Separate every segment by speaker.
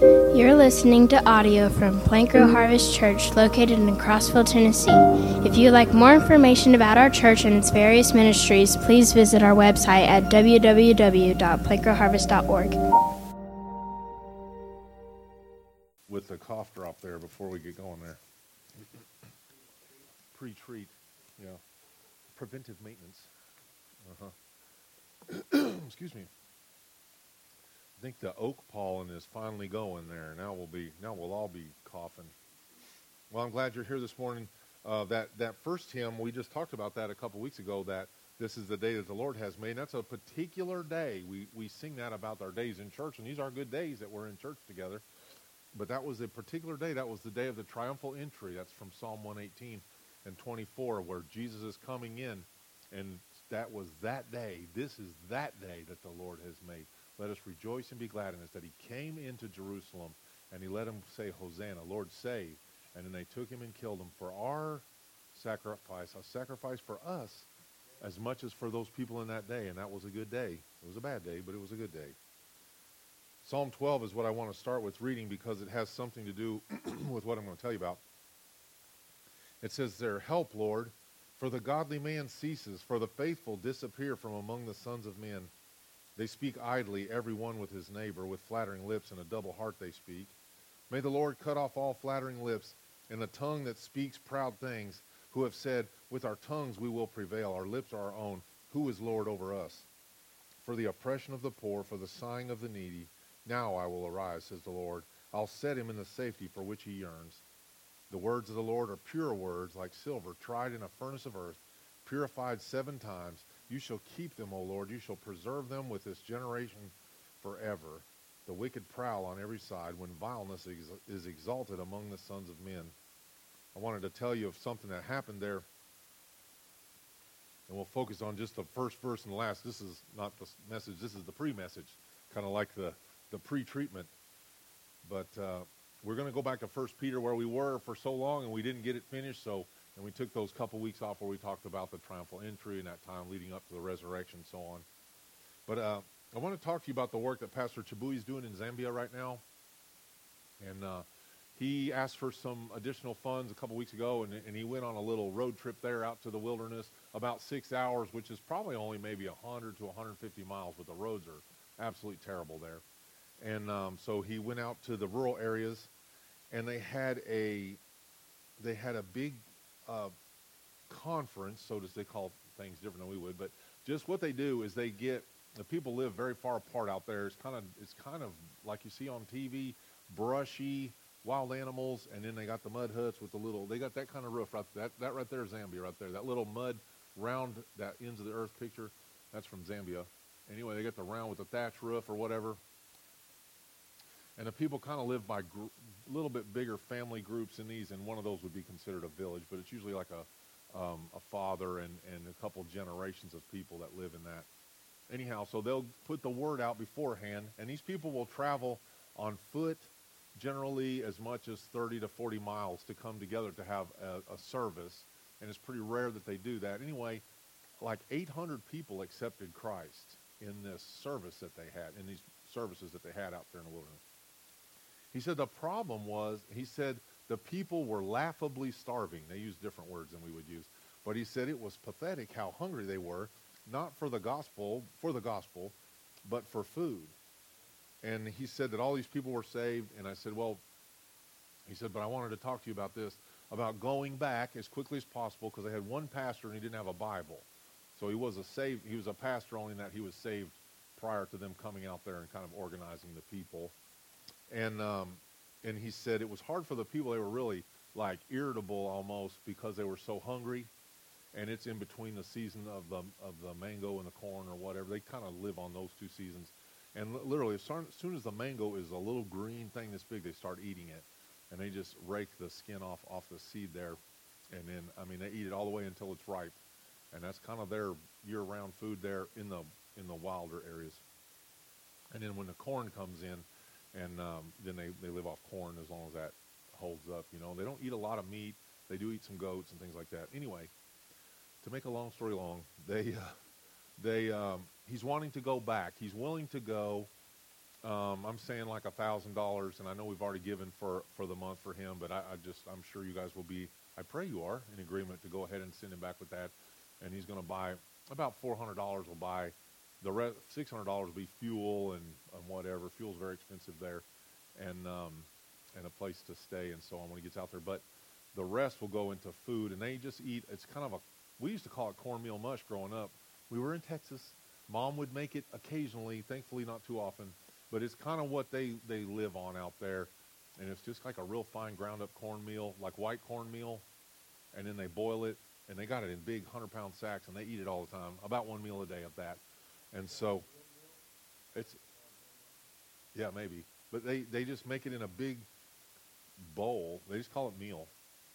Speaker 1: You're listening to audio from Plant Grow Harvest Church located in Crossville, Tennessee. If you'd like more information about our church and its various ministries, please visit our website at www.plantgrowharvest.org.
Speaker 2: With the cough drop there before we get going there. Pre-treat, yeah. Preventive maintenance. Uh-huh. Excuse me. I think the oak pollen is finally going there. Now we'll be now we'll all be coughing. Well, I'm glad you're here this morning. Uh, that that first hymn we just talked about that a couple weeks ago. That this is the day that the Lord has made. And that's a particular day. We we sing that about our days in church, and these are good days that we're in church together. But that was a particular day. That was the day of the triumphal entry. That's from Psalm 118 and 24, where Jesus is coming in, and that was that day. This is that day that the Lord has made. Let us rejoice and be glad in this, that he came into Jerusalem and he let him say, Hosanna, Lord save. And then they took him and killed him for our sacrifice, a sacrifice for us as much as for those people in that day. And that was a good day. It was a bad day, but it was a good day. Psalm 12 is what I want to start with reading because it has something to do with what I'm going to tell you about. It says there, Help, Lord, for the godly man ceases, for the faithful disappear from among the sons of men. They speak idly, every one with his neighbor, with flattering lips and a double heart they speak. May the Lord cut off all flattering lips and the tongue that speaks proud things, who have said, With our tongues we will prevail, our lips are our own. Who is Lord over us? For the oppression of the poor, for the sighing of the needy, now I will arise, says the Lord. I'll set him in the safety for which he yearns. The words of the Lord are pure words, like silver, tried in a furnace of earth, purified seven times. You shall keep them, O Lord. You shall preserve them with this generation forever. The wicked prowl on every side when vileness is exalted among the sons of men. I wanted to tell you of something that happened there, and we'll focus on just the first verse and the last. This is not the message, this is the pre message, kind of like the, the pre treatment. But uh, we're going to go back to First Peter where we were for so long and we didn't get it finished, so and we took those couple weeks off where we talked about the triumphal entry and that time leading up to the resurrection and so on. But uh, I want to talk to you about the work that Pastor Chabui is doing in Zambia right now. And uh, he asked for some additional funds a couple weeks ago, and, and, he went on a little road trip there out to the wilderness, about six hours, which is probably only maybe 100 to 150 miles, but the roads are absolutely terrible there. And um, so he went out to the rural areas, and they had a they had a big uh, conference, so does they call things different than we would, but just what they do is they get the people live very far apart out there. It's kind of it's kind of like you see on TV, brushy, wild animals, and then they got the mud huts with the little. They got that kind of roof right. That that right there is Zambia right there. That little mud round that ends of the earth picture, that's from Zambia. Anyway, they got the round with the thatch roof or whatever. And the people kind of live by gr- little bit bigger family groups in these, and one of those would be considered a village, but it's usually like a, um, a father and, and a couple generations of people that live in that. Anyhow, so they'll put the word out beforehand, and these people will travel on foot generally as much as 30 to 40 miles to come together to have a, a service, and it's pretty rare that they do that. Anyway, like 800 people accepted Christ in this service that they had, in these services that they had out there in the wilderness. He said the problem was, he said the people were laughably starving. They used different words than we would use. But he said it was pathetic how hungry they were, not for the gospel, for the gospel, but for food. And he said that all these people were saved. And I said, well, he said, but I wanted to talk to you about this, about going back as quickly as possible because they had one pastor and he didn't have a Bible. So he was a saved, he was a pastor only in that he was saved prior to them coming out there and kind of organizing the people and um, and he said it was hard for the people. They were really like irritable almost because they were so hungry, and it's in between the season of the of the mango and the corn or whatever. They kind of live on those two seasons, and literally as soon as the mango is a little green thing this big, they start eating it, and they just rake the skin off off the seed there, and then I mean they eat it all the way until it's ripe, and that's kind of their year-round food there in the in the wilder areas. And then when the corn comes in, and um, then they, they live off corn as long as that holds up. You know, they don't eat a lot of meat. They do eat some goats and things like that. Anyway, to make a long story long, they uh, they um, he's wanting to go back. He's willing to go, Um, I'm saying like a thousand dollars, and I know we've already given for for the month for him, but I, I just I'm sure you guys will be. I pray you are in agreement to go ahead and send him back with that, and he's going to buy about four hundred dollars. Will buy the rest six hundred dollars will be fuel and, and whatever. Fuel's very expensive there, and um, and a place to stay and so on when he gets out there. But the rest will go into food, and they just eat. It's kind of a we used to call it cornmeal mush growing up. We were in Texas. Mom would make it occasionally, thankfully not too often, but it's kind of what they, they live on out there. And it's just like a real fine ground up cornmeal, like white cornmeal, and then they boil it, and they got it in big 100 pound sacks, and they eat it all the time, about one meal a day of that. And so it's, yeah, maybe. But they, they just make it in a big bowl. They just call it meal.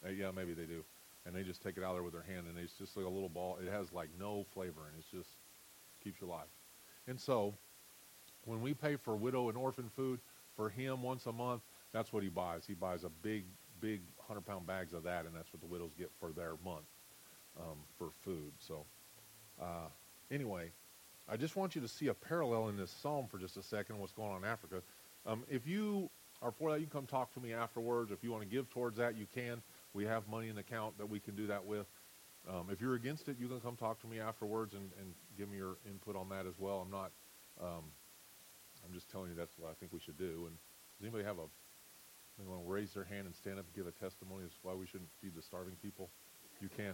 Speaker 2: Uh, yeah, maybe they do. And they just take it out there with their hand, and it's just like a little ball. It has like no flavor, and it's just keeps you alive. And so when we pay for widow and orphan food for him once a month, that's what he buys. He buys a big, big 100 pound bags of that, and that's what the widows get for their month um, for food. So, uh, anyway, I just want you to see a parallel in this psalm for just a second, what's going on in Africa. Um, if you are for that, you can come talk to me afterwards. If you want to give towards that, you can. We have money in the account that we can do that with. Um, if you're against it, you can come talk to me afterwards and, and give me your input on that as well. I'm not. Um, I'm just telling you that's what I think we should do. And does anybody have a? Anyone want to raise their hand and stand up and give a testimony as to why we shouldn't feed the starving people? You can.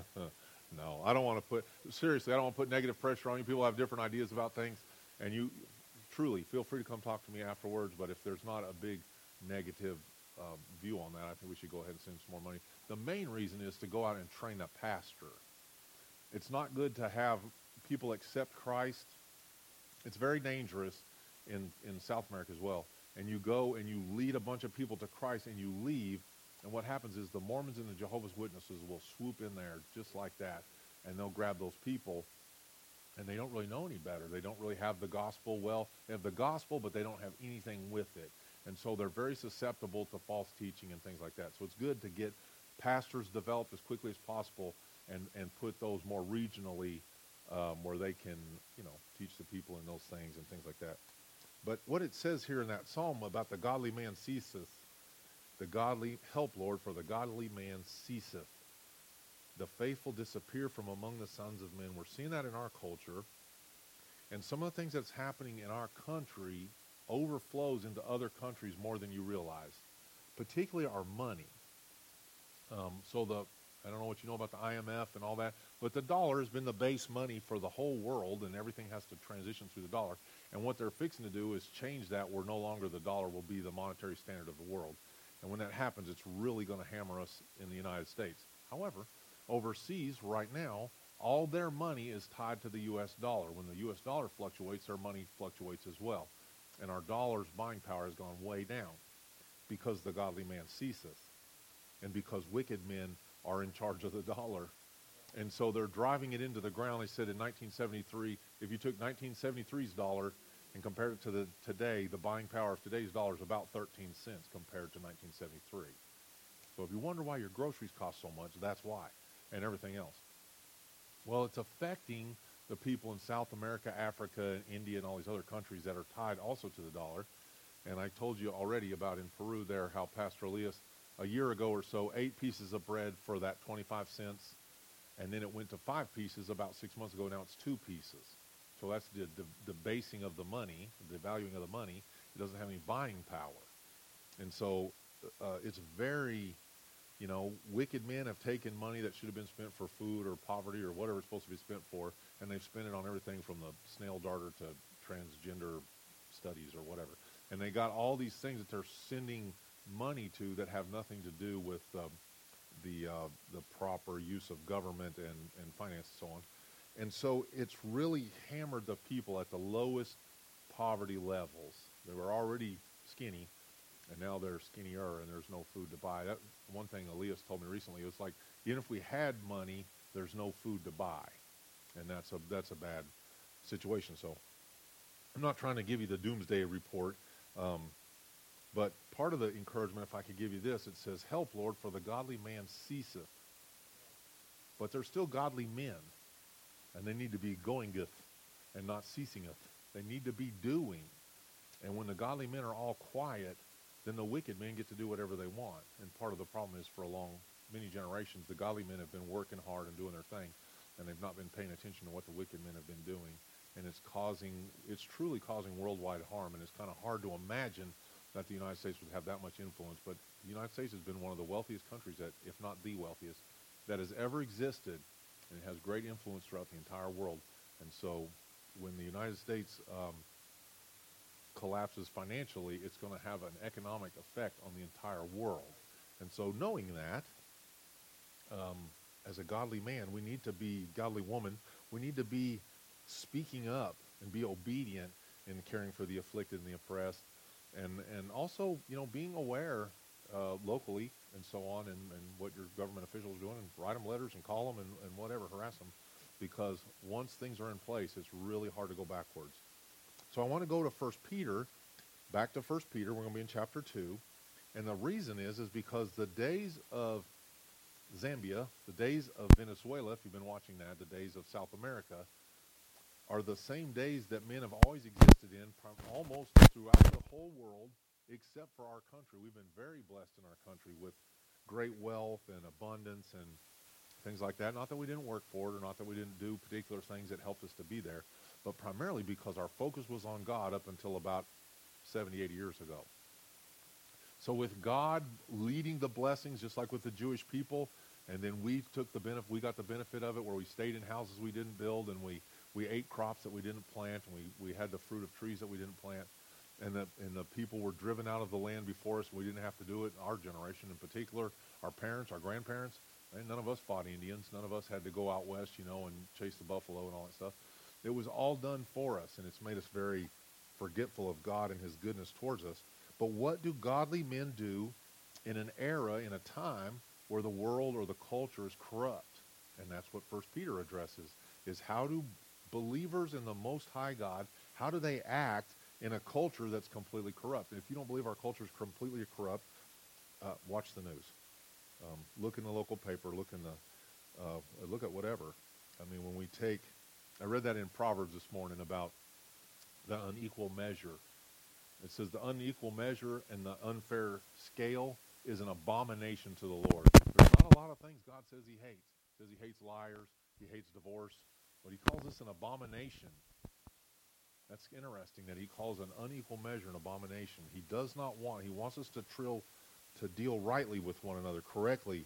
Speaker 2: no, I don't want to put seriously. I don't want to put negative pressure on you. People have different ideas about things, and you truly feel free to come talk to me afterwards. But if there's not a big negative uh, view on that, I think we should go ahead and send some more money. The main reason is to go out and train a pastor. It's not good to have people accept Christ. It's very dangerous in, in South America as well. And you go and you lead a bunch of people to Christ and you leave, and what happens is the Mormons and the Jehovah's Witnesses will swoop in there just like that, and they'll grab those people, and they don't really know any better. They don't really have the gospel well. They have the gospel, but they don't have anything with it. And so they're very susceptible to false teaching and things like that. So it's good to get pastors developed as quickly as possible and, and put those more regionally um, where they can, you know, teach the people in those things and things like that. But what it says here in that psalm about the godly man ceaseth, the godly, help, Lord, for the godly man ceaseth. The faithful disappear from among the sons of men. We're seeing that in our culture. And some of the things that's happening in our country overflows into other countries more than you realize, particularly our money. Um, so the I don't know what you know about the IMF and all that, but the dollar has been the base money for the whole world, and everything has to transition through the dollar. And what they're fixing to do is change that where no longer the dollar will be the monetary standard of the world. And when that happens, it's really going to hammer us in the United States. However, overseas right now, all their money is tied to the U.S. dollar. When the U.S. dollar fluctuates, their money fluctuates as well. And our dollar's buying power has gone way down because the godly man ceaseth and because wicked men are in charge of the dollar. And so they're driving it into the ground. They said in 1973, if you took 1973's dollar and compared it to the today, the buying power of today's dollar is about 13 cents compared to 1973. So if you wonder why your groceries cost so much, that's why, and everything else. Well, it's affecting the people in South America, Africa, and India, and all these other countries that are tied also to the dollar. And I told you already about in Peru there how Pastor Elias a year ago or so, eight pieces of bread for that 25 cents. And then it went to five pieces about six months ago. Now it's two pieces. So that's the, the, basing of the money, the valuing of the money. It doesn't have any buying power. And so uh, it's very, you know, wicked men have taken money that should have been spent for food or poverty or whatever it's supposed to be spent for, and they've spent it on everything from the snail darter to transgender studies or whatever. And they got all these things that they're sending – money to that have nothing to do with uh, the uh, the proper use of government and, and finance and so on. And so it's really hammered the people at the lowest poverty levels. They were already skinny, and now they're skinnier, and there's no food to buy. That one thing Elias told me recently. Was like even if we had money, there's no food to buy, and that's a that's a bad situation. So I'm not trying to give you the doomsday report. Um, but part of the encouragement, if I could give you this, it says, Help, Lord, for the godly man ceaseth. But they're still godly men, and they need to be goingeth and not ceasingeth. They need to be doing. And when the godly men are all quiet, then the wicked men get to do whatever they want. And part of the problem is for a long, many generations, the godly men have been working hard and doing their thing, and they've not been paying attention to what the wicked men have been doing. And it's causing, it's truly causing worldwide harm. And it's kind of hard to imagine that the United States would have that much influence. But the United States has been one of the wealthiest countries, that, if not the wealthiest, that has ever existed, and it has great influence throughout the entire world. And so, when the United States um, collapses financially, it's going to have an economic effect on the entire world. And so, knowing that, um, as a godly man, we need to be godly woman. We need to be speaking up and be obedient in caring for the afflicted and the oppressed, and and also you know being aware uh, locally and so on, and, and what your government officials are doing, and write them letters and call them and, and whatever, harass them, because once things are in place, it's really hard to go backwards. So I want to go to First Peter, back to First Peter. We're going to be in chapter two, and the reason is is because the days of Zambia, the days of Venezuela, if you've been watching that, the days of South America, are the same days that men have always existed in, almost throughout the whole world, except for our country. We've been very blessed in our country with great wealth and abundance and things like that. Not that we didn't work for it or not that we didn't do particular things that helped us to be there, but primarily because our focus was on God up until about 70, 80 years ago. So with God leading the blessings, just like with the Jewish people, and then we took the benefit, we got the benefit of it where we stayed in houses we didn't build and we, we ate crops that we didn't plant and we, we had the fruit of trees that we didn't plant and the, and the people were driven out of the land before us. We didn't have to do it. Our generation, in particular, our parents, our grandparents, and none of us fought Indians. None of us had to go out west, you know, and chase the buffalo and all that stuff. It was all done for us, and it's made us very forgetful of God and His goodness towards us. But what do godly men do in an era, in a time where the world or the culture is corrupt? And that's what First Peter addresses: is how do believers in the Most High God, how do they act in a culture that's completely corrupt. If you don't believe our culture is completely corrupt, uh, watch the news. Um, look in the local paper. Look in the uh, look at whatever. I mean, when we take, I read that in Proverbs this morning about the unequal measure. It says the unequal measure and the unfair scale is an abomination to the Lord. There's not a lot of things God says He hates. He says He hates liars. He hates divorce. But He calls this an abomination that's interesting that he calls an unequal measure an abomination. He does not want, he wants us to trill, to deal rightly with one another, correctly,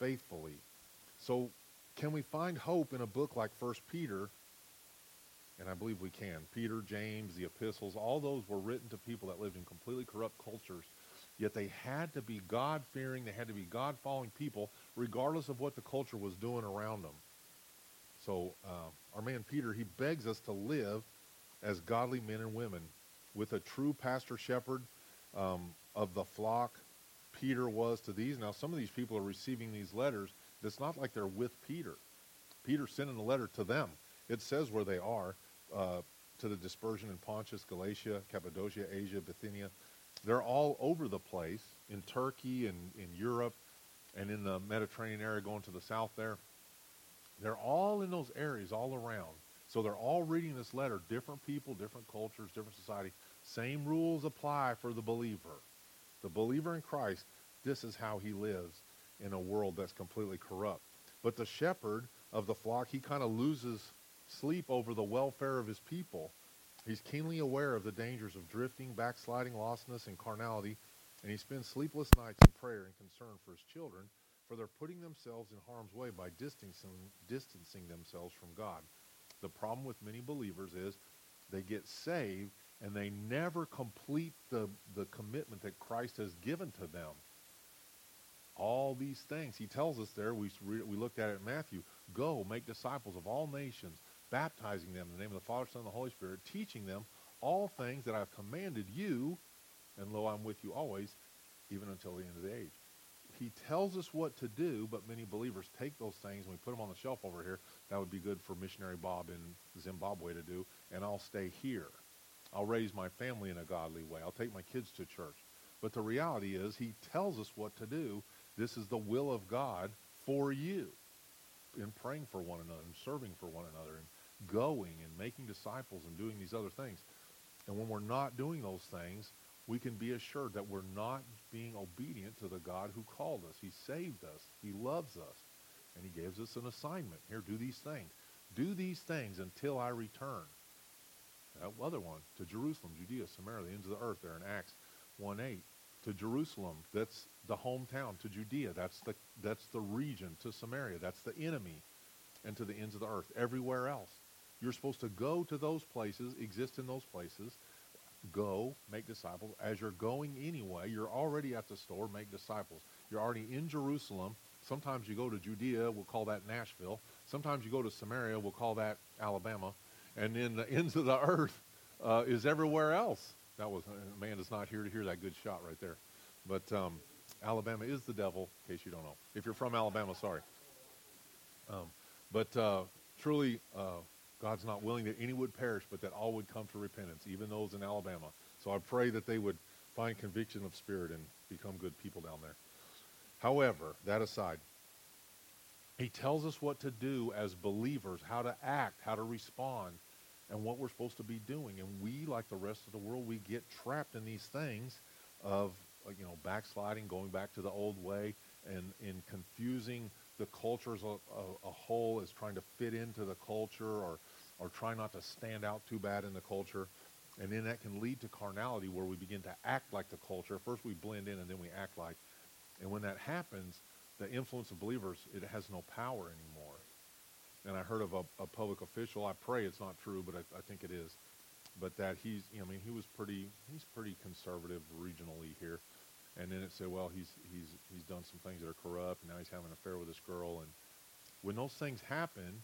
Speaker 2: faithfully. So can we find hope in a book like First Peter? And I believe we can. Peter, James, the epistles, all those were written to people that lived in completely corrupt cultures. Yet they had to be God fearing, they had to be God following people, regardless of what the culture was doing around them. So, uh, our man Peter, he begs us to live as godly men and women with a true pastor shepherd um, of the flock Peter was to these. Now, some of these people are receiving these letters. It's not like they're with Peter. Peter's sending a letter to them. It says where they are uh, to the dispersion in Pontus, Galatia, Cappadocia, Asia, Bithynia. They're all over the place in Turkey and in Europe and in the Mediterranean area going to the south there. They're all in those areas all around. So they're all reading this letter, different people, different cultures, different society. Same rules apply for the believer. The believer in Christ, this is how he lives in a world that's completely corrupt. But the shepherd of the flock, he kind of loses sleep over the welfare of his people. He's keenly aware of the dangers of drifting, backsliding, lostness, and carnality, and he spends sleepless nights in prayer and concern for his children, for they're putting themselves in harm's way by distancing, distancing themselves from God. The problem with many believers is they get saved and they never complete the, the commitment that Christ has given to them. All these things. He tells us there, we, we looked at it in Matthew, go make disciples of all nations, baptizing them in the name of the Father, Son, and the Holy Spirit, teaching them all things that I've commanded you, and lo, I'm with you always, even until the end of the age he tells us what to do, but many believers take those things and we put them on the shelf over here. That would be good for missionary Bob in Zimbabwe to do, and I'll stay here. I'll raise my family in a godly way. I'll take my kids to church. But the reality is, he tells us what to do. This is the will of God for you in praying for one another and serving for one another and going and making disciples and doing these other things. And when we're not doing those things, we can be assured that we're not being obedient to the God who called us. He saved us. He loves us. And he gives us an assignment. Here, do these things. Do these things until I return. That other one, to Jerusalem, Judea, Samaria, the ends of the earth, there in Acts 1 8. To Jerusalem, that's the hometown. To Judea, that's the, that's the region. To Samaria, that's the enemy. And to the ends of the earth, everywhere else. You're supposed to go to those places, exist in those places, go, make disciples. As you're going anyway, you're already at the store, make disciples. You're already in Jerusalem. Sometimes you go to Judea, we'll call that Nashville. Sometimes you go to Samaria, we'll call that Alabama. And then the ends of the earth uh, is everywhere else. That was, Amanda's not here to hear that good shot right there. But um, Alabama is the devil, in case you don't know. If you're from Alabama, sorry. Um, but uh, truly, uh, God's not willing that any would perish, but that all would come to repentance, even those in Alabama. So I pray that they would find conviction of spirit and become good people down there. However, that aside, he tells us what to do as believers, how to act, how to respond, and what we're supposed to be doing. And we, like the rest of the world, we get trapped in these things of, uh, you know, backsliding, going back to the old way, and in confusing the culture as a, a, a whole as trying to fit into the culture or or try not to stand out too bad in the culture. And then that can lead to carnality where we begin to act like the culture. First we blend in and then we act like. And when that happens, the influence of believers, it has no power anymore. And I heard of a, a public official, I pray it's not true, but I, I think it is, but that he's, you know, I mean, he was pretty, he's pretty conservative regionally here. And then it said, well, he's, he's, he's done some things that are corrupt, and now he's having an affair with this girl. And when those things happen,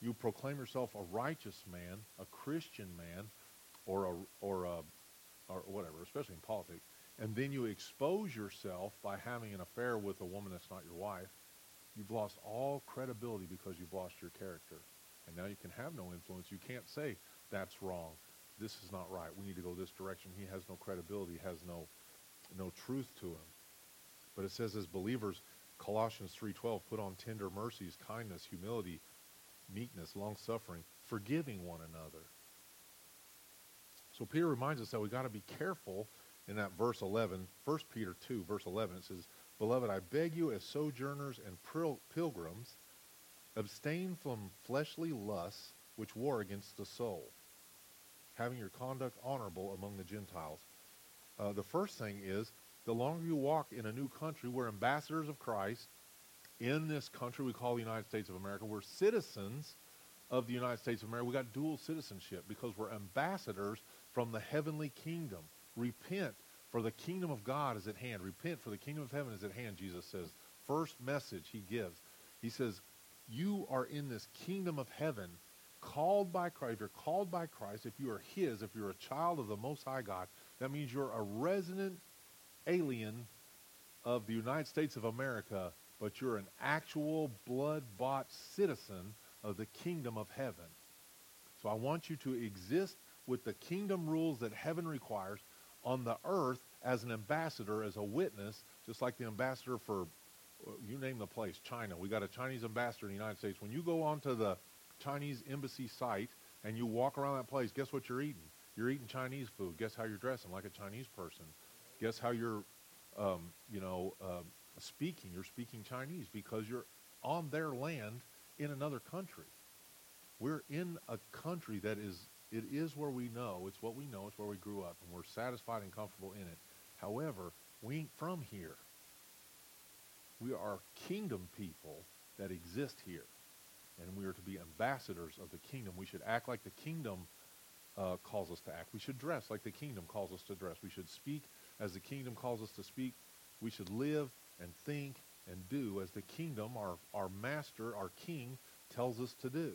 Speaker 2: you proclaim yourself a righteous man, a Christian man, or a, or a, or whatever, especially in politics, and then you expose yourself by having an affair with a woman that's not your wife, you've lost all credibility because you've lost your character. And now you can have no influence. You can't say, that's wrong. This is not right. We need to go this direction. He has no credibility, has no, no truth to him. But it says as believers, Colossians 3.12, put on tender mercies, kindness, humility, meekness, long suffering, forgiving one another. So Peter reminds us that we got to be careful in that verse 11, 1 Peter 2, verse 11. It says, Beloved, I beg you as sojourners and pilgrims, abstain from fleshly lusts which war against the soul, having your conduct honorable among the Gentiles. Uh, the first thing is, the longer you walk in a new country, we're ambassadors of Christ, in this country we call the United States of America. We're citizens of the United States of America. We got dual citizenship because we're ambassadors from the heavenly kingdom. Repent, for the kingdom of God is at hand. Repent, for the kingdom of heaven is at hand, Jesus says. First message he gives. He says, You are in this kingdom of heaven, called by Christ. If you're called by Christ, if you are his, if you're a child of the Most High God, that means you're a resident alien of the United States of America but you're an actual blood-bought citizen of the kingdom of heaven. So I want you to exist with the kingdom rules that heaven requires on the earth as an ambassador, as a witness, just like the ambassador for, you name the place, China. We got a Chinese ambassador in the United States. When you go onto the Chinese embassy site and you walk around that place, guess what you're eating? You're eating Chinese food. Guess how you're dressing? Like a Chinese person. Guess how you're, um, you know, um, speaking, you're speaking Chinese because you're on their land in another country. We're in a country that is, it is where we know, it's what we know, it's where we grew up, and we're satisfied and comfortable in it. However, we ain't from here. We are kingdom people that exist here. And we are to be ambassadors of the kingdom. We should act like the kingdom uh, calls us to act. We should dress like the kingdom calls us to dress. We should speak as the kingdom calls us to speak. We should live and think and do as the kingdom, our, our master, our king, tells us to do.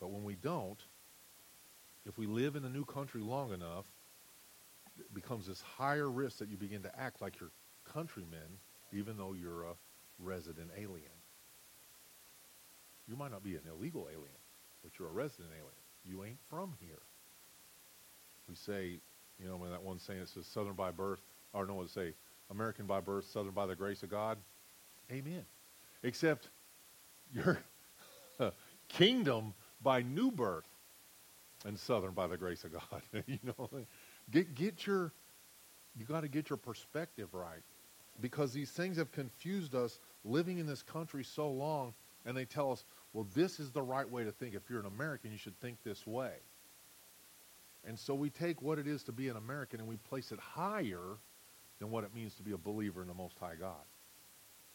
Speaker 2: But when we don't, if we live in a new country long enough, it becomes this higher risk that you begin to act like your countrymen, even though you're a resident alien. You might not be an illegal alien, but you're a resident alien. You ain't from here. We say, you know, when that one saying it says Southern by birth, or no, it say American by birth, Southern by the grace of God. Amen. Except your kingdom by new birth, and Southern by the grace of God. you know, get get your you got to get your perspective right because these things have confused us living in this country so long, and they tell us, well, this is the right way to think. If you're an American, you should think this way. And so we take what it is to be an American and we place it higher than what it means to be a believer in the Most High God.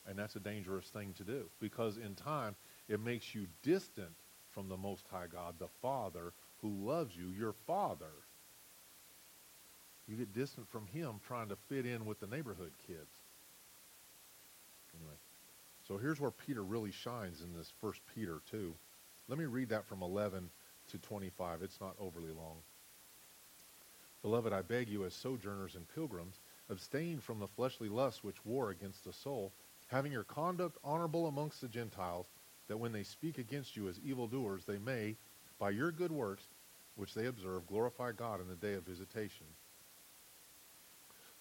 Speaker 2: And that's a dangerous thing to do because in time it makes you distant from the Most High God, the Father who loves you, your Father. You get distant from Him trying to fit in with the neighborhood kids. Anyway, so here's where Peter really shines in this First Peter 2. Let me read that from 11 to 25. It's not overly long. Beloved, I beg you, as sojourners and pilgrims, abstain from the fleshly lusts which war against the soul, having your conduct honorable amongst the Gentiles, that when they speak against you as evildoers, they may, by your good works, which they observe, glorify God in the day of visitation.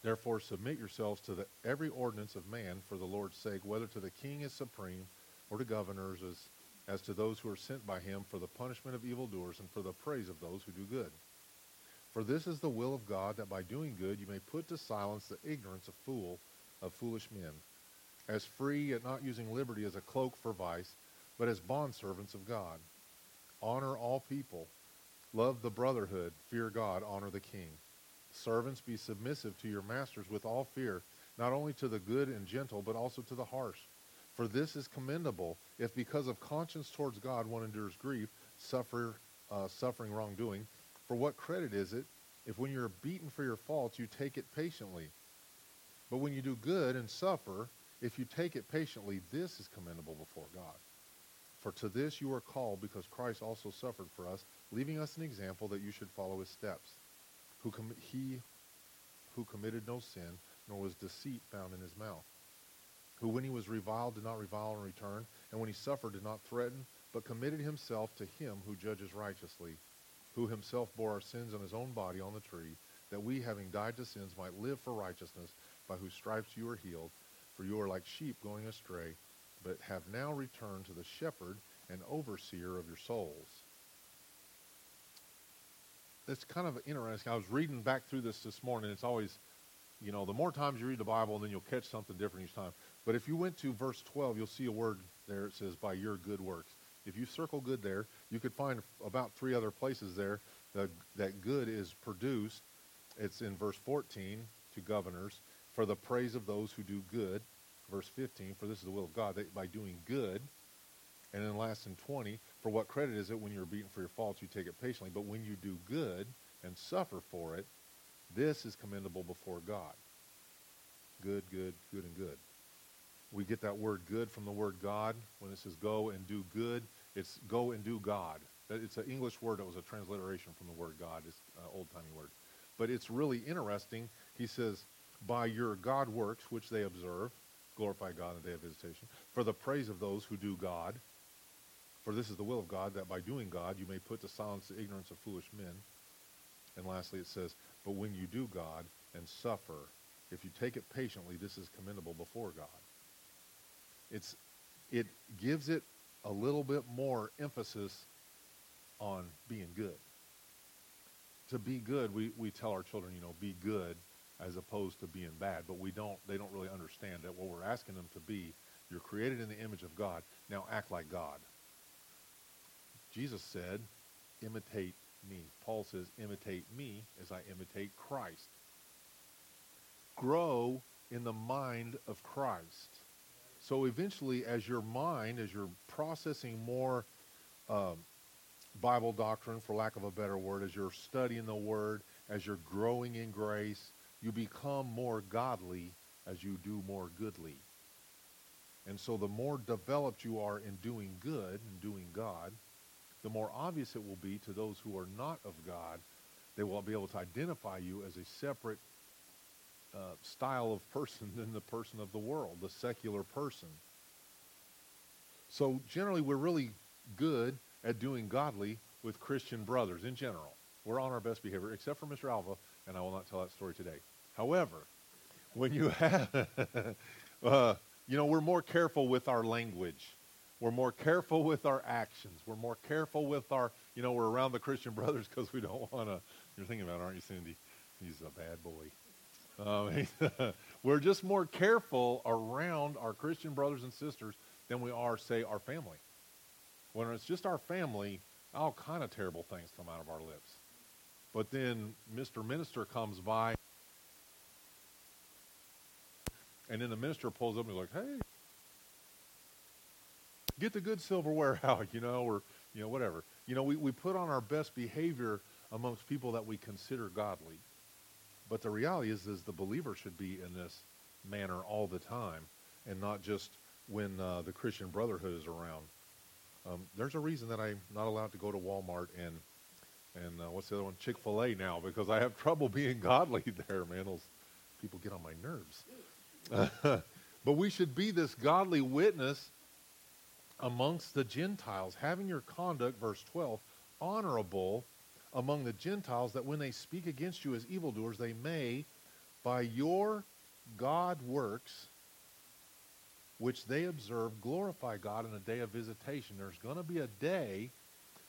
Speaker 2: Therefore, submit yourselves to the, every ordinance of man for the Lord's sake, whether to the king as supreme, or to governors as, as to those who are sent by him for the punishment of evildoers and for the praise of those who do good. For this is the will of God, that by doing good you may put to silence the ignorance of fool of foolish men, as free yet not using liberty as a cloak for vice, but as bondservants of God. Honor all people, love the brotherhood, fear God, honor the king. Servants, be submissive to your masters with all fear, not only to the good and gentle, but also to the harsh. For this is commendable, if because of conscience towards God one endures grief, suffer, uh, suffering wrongdoing for what credit is it if when you're beaten for your faults, you take it patiently? But when you do good and suffer, if you take it patiently, this is commendable before God. For to this you are called, because Christ also suffered for us, leaving us an example that you should follow his steps. Who com- he who committed no sin, nor was deceit found in his mouth. Who, when he was reviled, did not revile in return, and when he suffered, did not threaten, but committed himself to him who judges righteously who himself bore our sins on his own body on the tree, that we, having died to sins, might live for righteousness, by whose stripes you are healed. For you are like sheep going astray, but have now returned to the shepherd and overseer of your souls. It's kind of interesting. I was reading back through this this morning. It's always, you know, the more times you read the Bible, then you'll catch something different each time. But if you went to verse 12, you'll see a word there. It says, by your good works. If you circle good there, you could find about three other places there that, that good is produced. It's in verse 14 to governors, for the praise of those who do good. Verse 15, for this is the will of God, that by doing good. And then last in 20, for what credit is it when you're beaten for your faults, you take it patiently. But when you do good and suffer for it, this is commendable before God. Good, good, good, and good. We get that word good from the word God. When it says go and do good, it's go and do God. It's an English word that was a transliteration from the word God. It's an old-timey word. But it's really interesting. He says, by your God works, which they observe, glorify God in the day of visitation, for the praise of those who do God. For this is the will of God, that by doing God you may put to silence the ignorance of foolish men. And lastly it says, but when you do God and suffer, if you take it patiently, this is commendable before God. It's, it gives it a little bit more emphasis on being good. To be good, we, we tell our children, you know, be good as opposed to being bad, but we don't, they don't really understand that what we're asking them to be, you're created in the image of God, now act like God. Jesus said, imitate me. Paul says, imitate me as I imitate Christ. Grow in the mind of Christ. So eventually, as your mind, as you're processing more um, Bible doctrine, for lack of a better word, as you're studying the Word, as you're growing in grace, you become more godly as you do more goodly. And so the more developed you are in doing good and doing God, the more obvious it will be to those who are not of God. They will be able to identify you as a separate uh, style of person than the person of the world, the secular person. So generally, we're really good at doing godly with Christian brothers in general. We're on our best behavior, except for Mr. Alva, and I will not tell that story today. However, when you have, uh, you know, we're more careful with our language. we're more careful with our actions. We're more careful with our, you know, we're around the Christian brothers because we don't want to. You're thinking about, it, aren't you, Cindy? He's a bad boy. Um, we're just more careful around our Christian brothers and sisters than we are, say, our family. When it's just our family, all kind of terrible things come out of our lips. But then Mr. Minister comes by, and then the minister pulls up and he's like, hey, get the good silverware out, you know, or, you know, whatever. You know, we, we put on our best behavior amongst people that we consider godly. But the reality is, is the believer should be in this manner all the time and not just when uh, the Christian brotherhood is around. Um, there's a reason that I'm not allowed to go to Walmart and and uh, what's the other one? Chick Fil A now because I have trouble being godly there, man. Those people get on my nerves. but we should be this godly witness amongst the Gentiles, having your conduct, verse 12, honorable among the Gentiles, that when they speak against you as evildoers, they may, by your God works, which they observe, glorify God in a day of visitation. There's going to be a day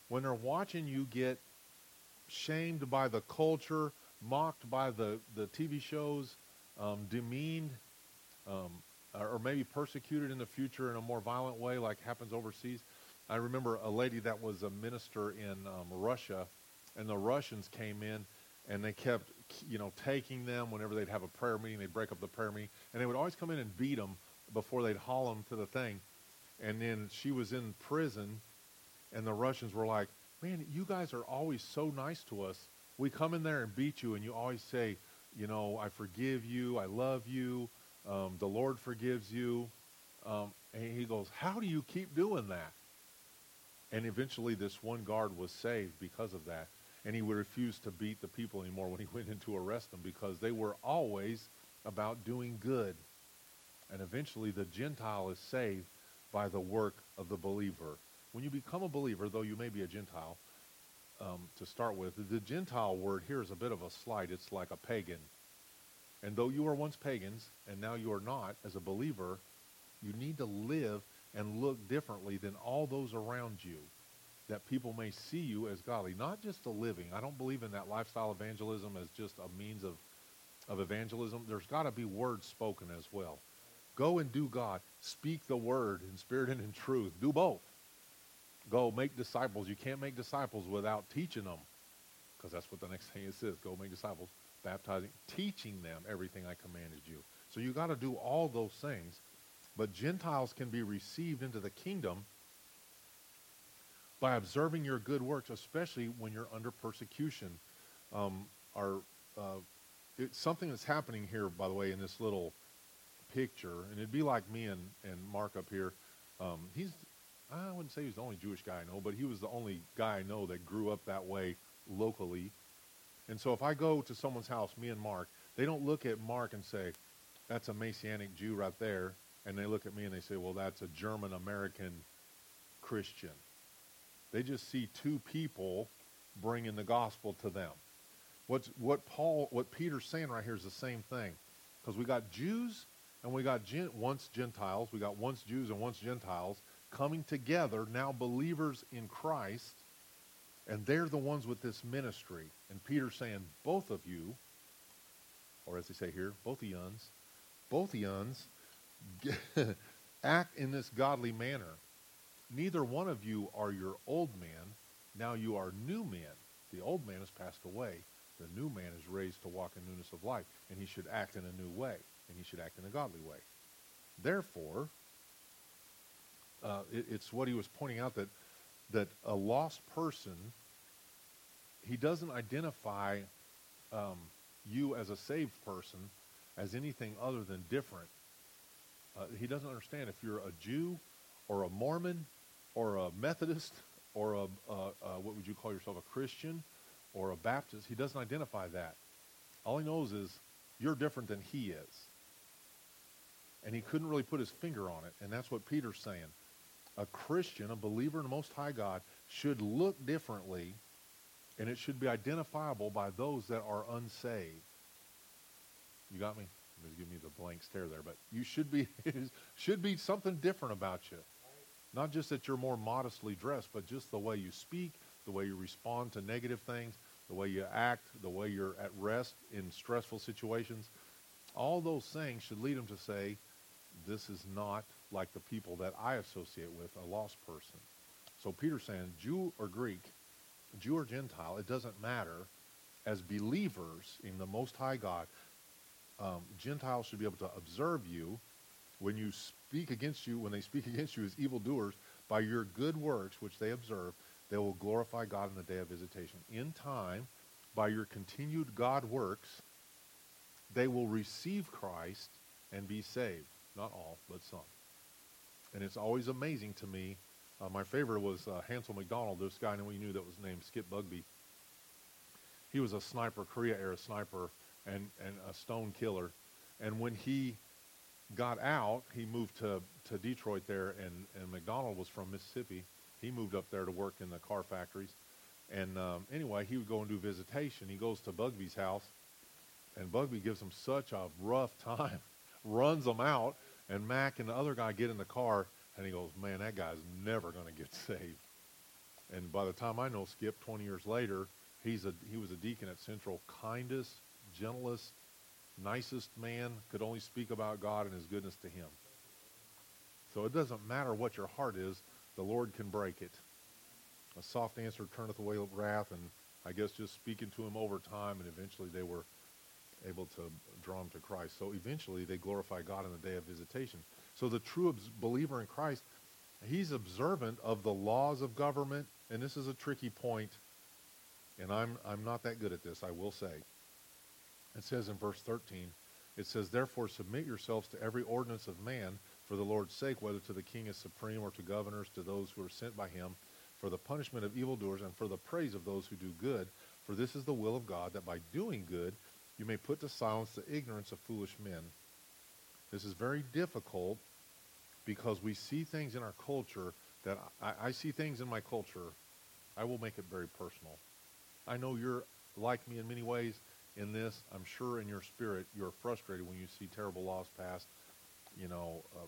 Speaker 2: when they're watching you get shamed by the culture, mocked by the, the TV shows, um, demeaned, um, or maybe persecuted in the future in a more violent way like happens overseas. I remember a lady that was a minister in um, Russia, and the Russians came in and they kept, you know, taking them whenever they'd have a prayer meeting. They'd break up the prayer meeting, and they would always come in and beat them before they'd haul them to the thing. And then she was in prison, and the Russians were like, man, you guys are always so nice to us. We come in there and beat you, and you always say, you know, I forgive you, I love you, um, the Lord forgives you. Um, and he goes, how do you keep doing that? And eventually this one guard was saved because of that. And he would refuse to beat the people anymore when he went in to arrest them because they were always about doing good. And eventually the Gentile is saved by the work of the believer. When you become a believer, though you may be a Gentile, um, to start with, the Gentile word here is a bit of a slight. It's like a pagan. And though you were once pagans, and now you are not, as a believer, you need to live and look differently than all those around you, that people may see you as godly, not just a living. I don't believe in that lifestyle evangelism as just a means of, of evangelism. There's got to be words spoken as well. Go and do God. Speak the word in spirit and in truth. Do both. Go make disciples. You can't make disciples without teaching them, because that's what the next thing it says. Go make disciples, baptizing, teaching them everything I commanded you. So you got to do all those things. But Gentiles can be received into the kingdom by observing your good works, especially when you're under persecution. Um, our, uh, it's something that's happening here, by the way, in this little picture, and it'd be like me and, and Mark up here. Um, he's I wouldn't say he's the only Jewish guy I know, but he was the only guy I know that grew up that way locally. And so if I go to someone's house, me and Mark, they don't look at Mark and say, that's a Messianic Jew right there. And they look at me and they say, well, that's a German American Christian. They just see two people bringing the gospel to them. What's, what Paul, what Peter's saying right here is the same thing. Because we got Jews and we got gen- once Gentiles. We got once Jews and once Gentiles coming together, now believers in Christ, and they're the ones with this ministry. And Peter's saying, both of you, or as they say here, both yuns, both yuns, act in this godly manner. Neither one of you are your old man. Now you are new men. The old man has passed away. The new man is raised to walk in newness of life. And he should act in a new way. And he should act in a godly way. Therefore, uh, it, it's what he was pointing out that that a lost person he doesn't identify um, you as a saved person as anything other than different. Uh, he doesn't understand if you're a Jew or a Mormon or a Methodist or a, what would you call yourself, a Christian or a Baptist. He doesn't identify that. All he knows is you're different than he is. And he couldn't really put his finger on it. And that's what Peter's saying a Christian, a believer in the Most High God, should look differently, and it should be identifiable by those that are unsaved. You got me? Give me the blank stare there, but you should be should be something different about you. Not just that you're more modestly dressed, but just the way you speak, the way you respond to negative things, the way you act, the way you're at rest in stressful situations. All those things should lead them to say, this is not like the people that I associate with, a lost person. So Peter's saying, Jew or Greek, Jew or Gentile, it doesn't matter. As believers in the Most High God, um, Gentiles should be able to observe you when you speak against you, when they speak against you as evildoers, by your good works which they observe, they will glorify God in the day of visitation. In time, by your continued God works, they will receive Christ and be saved. Not all, but some. And it's always amazing to me. Uh, my favorite was uh, Hansel McDonald, this guy that we knew that was named Skip Bugby. He was a sniper, Korea era sniper, and, and a stone killer. And when he got out, he moved to, to Detroit there, and, and McDonald was from Mississippi. He moved up there to work in the car factories. And um, anyway, he would go and do visitation. He goes to Bugby's house, and Bugby gives him such a rough time, runs him out, and Mac and the other guy get in the car, and he goes, man, that guy's never going to get saved. And by the time I know Skip, 20 years later, he's a, he was a deacon at Central, kindest, gentlest, nicest man, could only speak about God and his goodness to him. So it doesn't matter what your heart is, the Lord can break it. A soft answer turneth away wrath, and I guess just speaking to him over time, and eventually they were able to draw him to Christ. So eventually they glorify God in the day of visitation. So the true believer in Christ, he's observant of the laws of government, and this is a tricky point, and I'm, I'm not that good at this, I will say. It says in verse 13, it says, Therefore submit yourselves to every ordinance of man for the Lord's sake, whether to the king as supreme or to governors, to those who are sent by him, for the punishment of evildoers and for the praise of those who do good. For this is the will of God, that by doing good you may put to silence the ignorance of foolish men. This is very difficult because we see things in our culture that I, I see things in my culture. I will make it very personal. I know you're like me in many ways in this. I'm sure in your spirit you're frustrated when you see terrible laws passed you know, uh,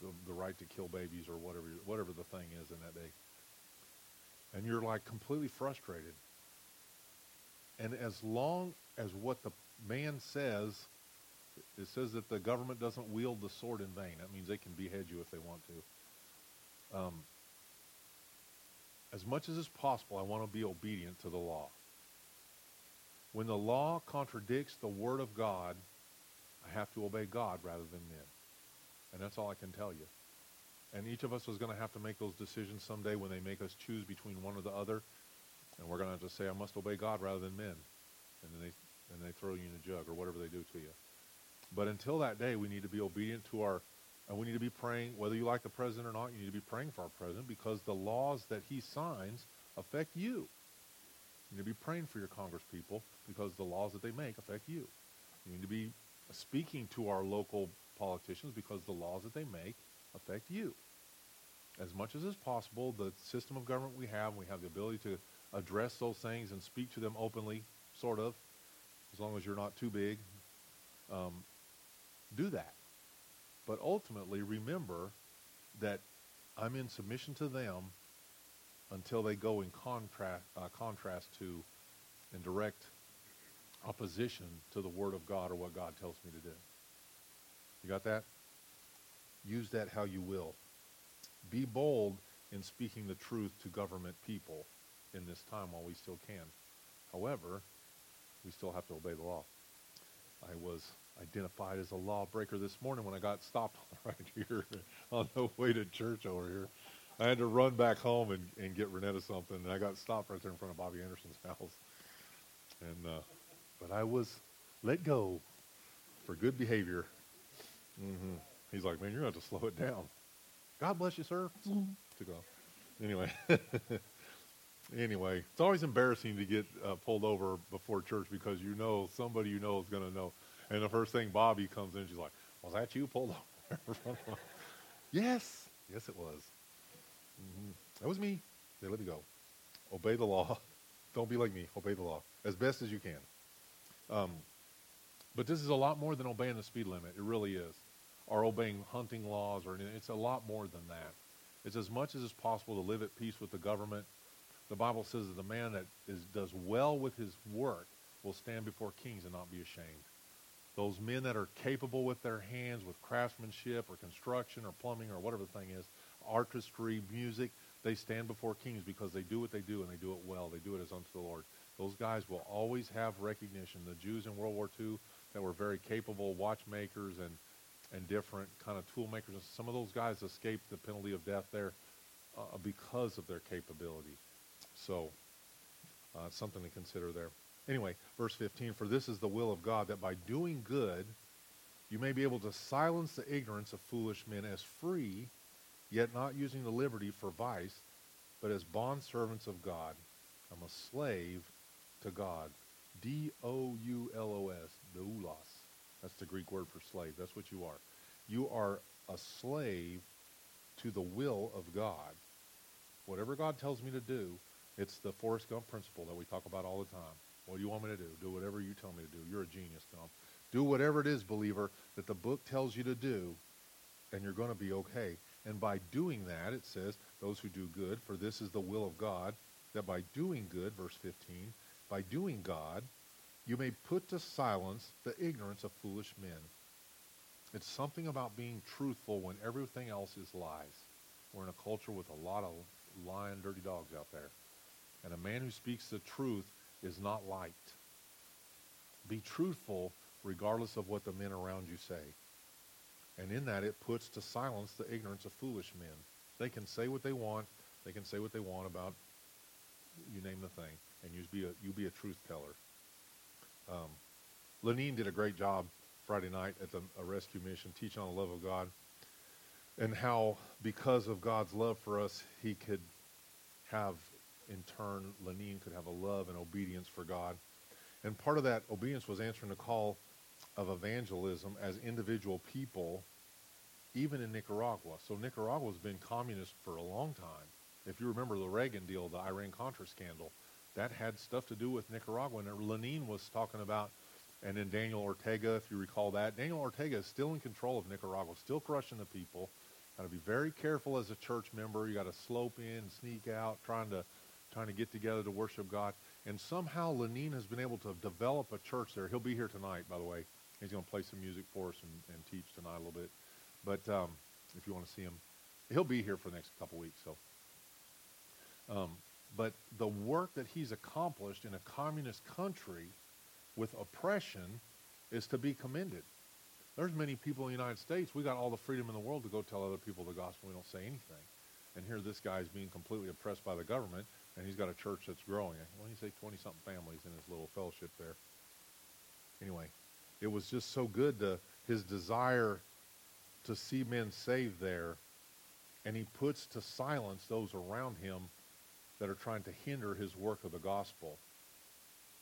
Speaker 2: the, the right to kill babies or whatever, whatever the thing is in that day. And you're like completely frustrated. And as long as what the man says, it says that the government doesn't wield the sword in vain. That means they can behead you if they want to. Um, as much as is possible, I want to be obedient to the law. When the law contradicts the word of God, I have to obey God rather than men. And that's all I can tell you. And each of us is going to have to make those decisions someday when they make us choose between one or the other. And we're going to have to say, I must obey God rather than men. And then they, and they throw you in a jug or whatever they do to you. But until that day, we need to be obedient to our, and we need to be praying, whether you like the president or not, you need to be praying for our president because the laws that he signs affect you. You need to be praying for your Congress people because the laws that they make affect you. You need to be speaking to our local politicians because the laws that they make affect you. As much as is possible, the system of government we have, we have the ability to address those things and speak to them openly, sort of, as long as you're not too big. Um, do that. But ultimately, remember that I'm in submission to them until they go in contrast, uh, contrast to in direct opposition to the Word of God or what God tells me to do. You got that? Use that how you will. Be bold in speaking the truth to government people in this time while we still can. However, we still have to obey the law. I was identified as a lawbreaker this morning when I got stopped right here on the way to church over here. I had to run back home and, and get Renetta something, and I got stopped right there in front of Bobby Anderson's house. And uh, but I was let go for good behavior. Mm-hmm. He's like, man, you're going to have to slow it down. God bless you, sir. Mm-hmm. Took off. Anyway. anyway, it's always embarrassing to get uh, pulled over before church because you know somebody you know is going to know. And the first thing Bobby comes in, she's like, was that you pulled over? yes. Yes, it was. Mm-hmm. That was me. They let me go. Obey the law. Don't be like me. Obey the law as best as you can. Um, but this is a lot more than obeying the speed limit. It really is. Or obeying hunting laws or anything. It's a lot more than that. It's as much as it's possible to live at peace with the government. The Bible says that the man that is, does well with his work will stand before kings and not be ashamed. Those men that are capable with their hands, with craftsmanship or construction or plumbing or whatever the thing is, artistry, music, they stand before kings because they do what they do and they do it well. They do it as unto the Lord. Those guys will always have recognition. The Jews in World War II that were very capable watchmakers and, and different kind of tool makers, some of those guys escaped the penalty of death there uh, because of their capability. So, uh, something to consider there. Anyway, verse 15, for this is the will of God, that by doing good you may be able to silence the ignorance of foolish men as free, yet not using the liberty for vice, but as bondservants of God. I'm a slave to God. D-O-U-L-O-S, doulos. That's the Greek word for slave. That's what you are. You are a slave to the will of God. Whatever God tells me to do, it's the Forrest Gump principle that we talk about all the time. What do you want me to do? Do whatever you tell me to do. You're a genius, Tom. Do whatever it is, believer, that the book tells you to do, and you're going to be okay. And by doing that, it says, those who do good, for this is the will of God, that by doing good, verse 15, by doing God, you may put to silence the ignorance of foolish men. It's something about being truthful when everything else is lies. We're in a culture with a lot of lying, dirty dogs out there. And a man who speaks the truth is not liked. Be truthful regardless of what the men around you say. And in that, it puts to silence the ignorance of foolish men. They can say what they want. They can say what they want about you name the thing, and you be a you be a truth teller. Um, Lenine did a great job Friday night at the rescue mission, teaching on the love of God, and how because of God's love for us, He could have in turn, Lenine could have a love and obedience for God. And part of that obedience was answering the call of evangelism as individual people, even in Nicaragua. So Nicaragua's been communist for a long time. If you remember the Reagan deal, the Iran-Contra scandal, that had stuff to do with Nicaragua. And Lenine was talking about, and then Daniel Ortega, if you recall that. Daniel Ortega is still in control of Nicaragua, still crushing the people. Got to be very careful as a church member. You got to slope in, sneak out, trying to trying to get together to worship God. And somehow Lenine has been able to develop a church there. He'll be here tonight, by the way. He's going to play some music for us and, and teach tonight a little bit. But um, if you want to see him, he'll be here for the next couple weeks. So, um, but the work that he's accomplished in a communist country with oppression is to be commended. There's many people in the United States. We got all the freedom in the world to go tell other people the gospel. We don't say anything. And here this guy is being completely oppressed by the government, and he's got a church that's growing. When you say 20-something families in his little fellowship there. Anyway, it was just so good to his desire to see men saved there, and he puts to silence those around him that are trying to hinder his work of the gospel.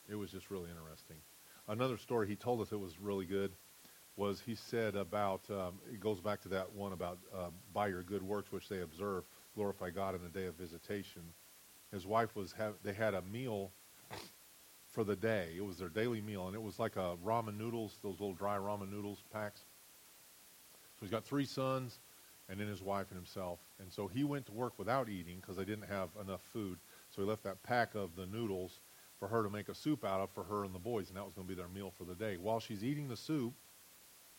Speaker 2: It was just really interesting. Another story he told us that was really good was he said about, um, it goes back to that one about uh, by your good works which they observe, glorify God in the day of visitation his wife was have they had a meal for the day. It was their daily meal, and it was like a ramen noodles, those little dry ramen noodles packs. So he's got three sons, and then his wife and himself. And so he went to work without eating because they didn't have enough food. So he left that pack of the noodles for her to make a soup out of for her and the boys, and that was going to be their meal for the day. While she's eating the soup,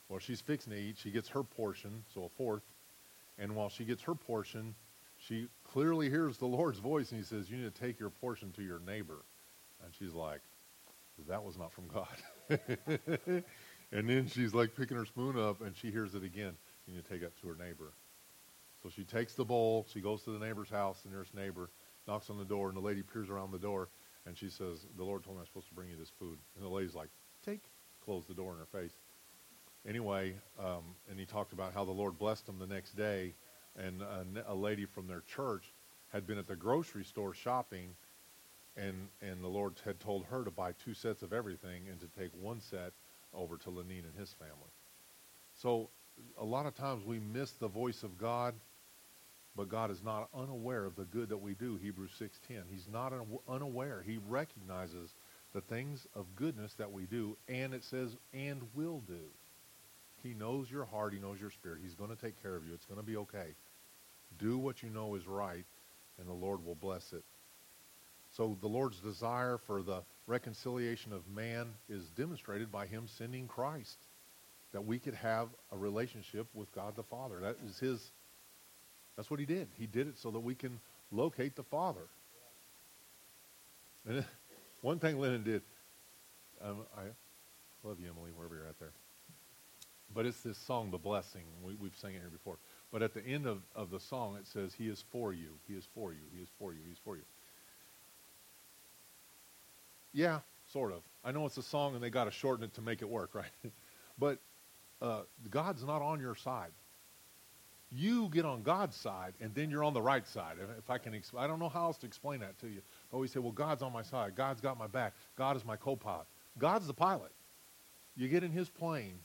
Speaker 2: while she's fixing to eat, she gets her portion, so a fourth. And while she gets her portion, she clearly hears the Lord's voice and he says, You need to take your portion to your neighbor. And she's like, That was not from God. and then she's like picking her spoon up and she hears it again. And you need to take it to her neighbor. So she takes the bowl, she goes to the neighbor's house, the nearest neighbor, knocks on the door, and the lady peers around the door and she says, The Lord told me I'm supposed to bring you this food. And the lady's like, Take, close the door in her face. Anyway, um, and he talked about how the Lord blessed him the next day and a, a lady from their church had been at the grocery store shopping and and the Lord had told her to buy two sets of everything and to take one set over to Lenine and his family. So a lot of times we miss the voice of God, but God is not unaware of the good that we do. Hebrews 6:10. He's not unaware. He recognizes the things of goodness that we do, and it says and will do. He knows your heart. He knows your spirit. He's going to take care of you. It's going to be okay. Do what you know is right, and the Lord will bless it. So the Lord's desire for the reconciliation of man is demonstrated by him sending Christ, that we could have a relationship with God the Father. That is his, that's what he did. He did it so that we can locate the Father. And one thing Lennon did, um, I love you, Emily, wherever you're at there. But it's this song, The Blessing. We, we've sang it here before. But at the end of, of the song, it says, He is for you. He is for you. He is for you. He is for you. Yeah, sort of. I know it's a song and they got to shorten it to make it work, right? but uh, God's not on your side. You get on God's side, and then you're on the right side. If I can, I don't know how else to explain that to you. But we say, well, God's on my side. God's got my back. God is my co-pilot. God's the pilot. You get in his plane.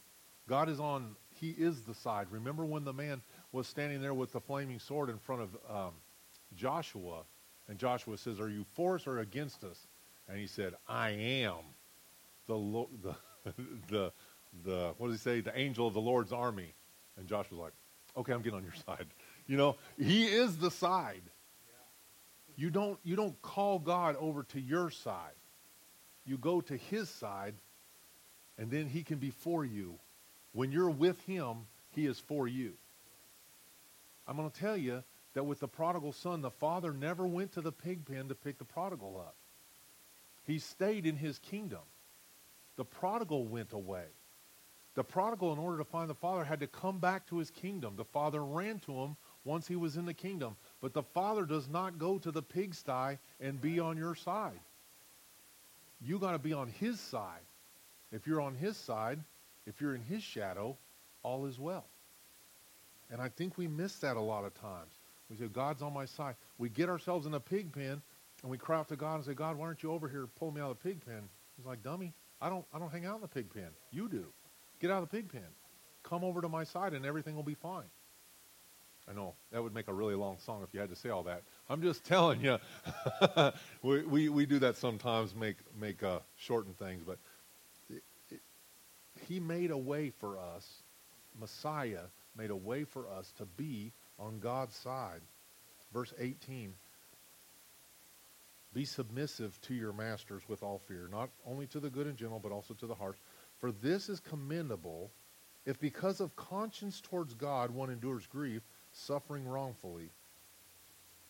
Speaker 2: God is on, he is the side. Remember when the man was standing there with the flaming sword in front of um, Joshua, and Joshua says, are you for us or against us? And he said, I am the, the, the, the, what does he say? The angel of the Lord's army. And Josh was like, okay, I'm getting on your side. You know, he is the side. You don't, you don't call God over to your side. You go to his side, and then he can be for you. When you're with him, he is for you. I'm going to tell you that with the prodigal son, the father never went to the pig pen to pick the prodigal up. He stayed in his kingdom. The prodigal went away. The prodigal, in order to find the father, had to come back to his kingdom. The father ran to him once he was in the kingdom. But the father does not go to the pigsty and be on your side. You got to be on his side. If you're on his side, if you're in his shadow, all is well. And I think we miss that a lot of times. We say, God's on my side. We get ourselves in a pig pen and we cry out to God and say, God, why aren't you over here pulling me out of the pig pen? He's like, dummy, I don't, I don't hang out in the pig pen. You do. Get out of the pig pen. Come over to my side and everything will be fine. I know that would make a really long song if you had to say all that. I'm just telling you, we, we, we do that sometimes, make make uh, shorten things. But it, it, he made a way for us. Messiah made a way for us to be on God's side. Verse 18. Be submissive to your masters with all fear, not only to the good and gentle, but also to the harsh. For this is commendable if because of conscience towards God one endures grief, suffering wrongfully.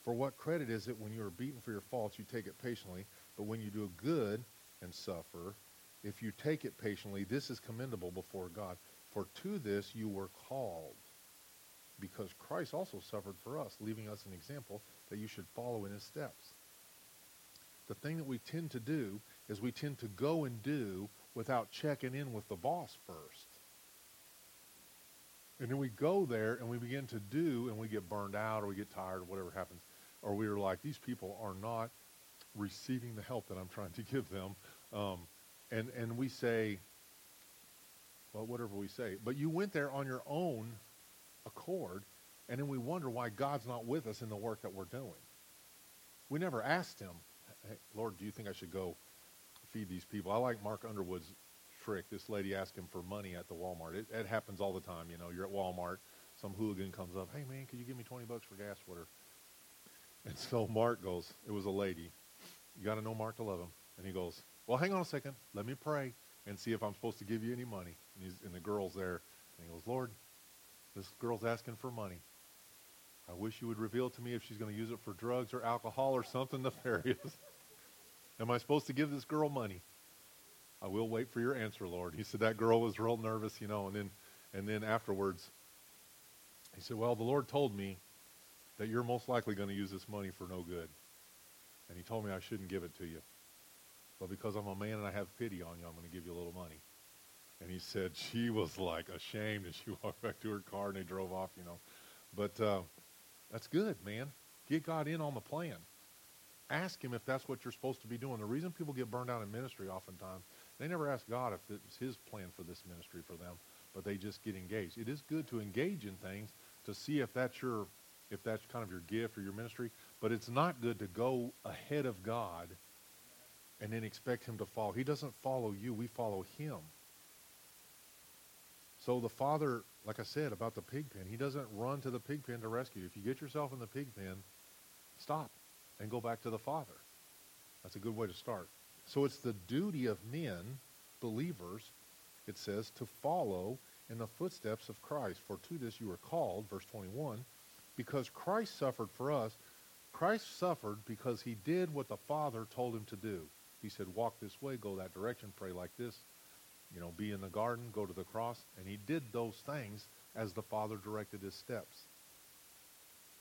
Speaker 2: For what credit is it when you are beaten for your faults, you take it patiently, but when you do good and suffer, if you take it patiently, this is commendable before God. For to this you were called, because Christ also suffered for us, leaving us an example that you should follow in his steps the thing that we tend to do is we tend to go and do without checking in with the boss first. And then we go there and we begin to do and we get burned out or we get tired or whatever happens. Or we are like, these people are not receiving the help that I'm trying to give them. Um, and, and we say, well, whatever we say. But you went there on your own accord, and then we wonder why God's not with us in the work that we're doing. We never asked him, hey, Lord, do you think I should go feed these people? I like Mark Underwood's trick. This lady asked him for money at the Walmart. It, it happens all the time. You know, you're at Walmart, some hooligan comes up, hey man, could you give me 20 bucks for gas, water? And so Mark goes, it was a lady. You got to know Mark to love him. And he goes, well, hang on a second. Let me pray and see if I'm supposed to give you any money. And, and the girl's there. And he goes, Lord, this girl's asking for money. I wish you would reveal to me if she's going to use it for drugs or alcohol or something nefarious. Am I supposed to give this girl money? I will wait for your answer, Lord. He said that girl was real nervous, you know, and then and then afterwards he said, Well, the Lord told me that you're most likely going to use this money for no good. And he told me I shouldn't give it to you. But because I'm a man and I have pity on you, I'm going to give you a little money. And he said she was like ashamed and she walked back to her car and they drove off, you know. But uh, that's good, man. Get God in on the plan ask him if that's what you're supposed to be doing. The reason people get burned out in ministry oftentimes, they never ask God if it's his plan for this ministry for them, but they just get engaged. It is good to engage in things to see if that's your if that's kind of your gift or your ministry, but it's not good to go ahead of God and then expect him to follow. He doesn't follow you, we follow him. So the father, like I said about the pig pen, he doesn't run to the pig pen to rescue. If you get yourself in the pig pen, stop and go back to the father. That's a good way to start. So it's the duty of men, believers, it says, to follow in the footsteps of Christ. For to this you are called, verse 21, because Christ suffered for us. Christ suffered because he did what the Father told him to do. He said, walk this way, go that direction, pray like this, you know, be in the garden, go to the cross. And he did those things as the Father directed his steps.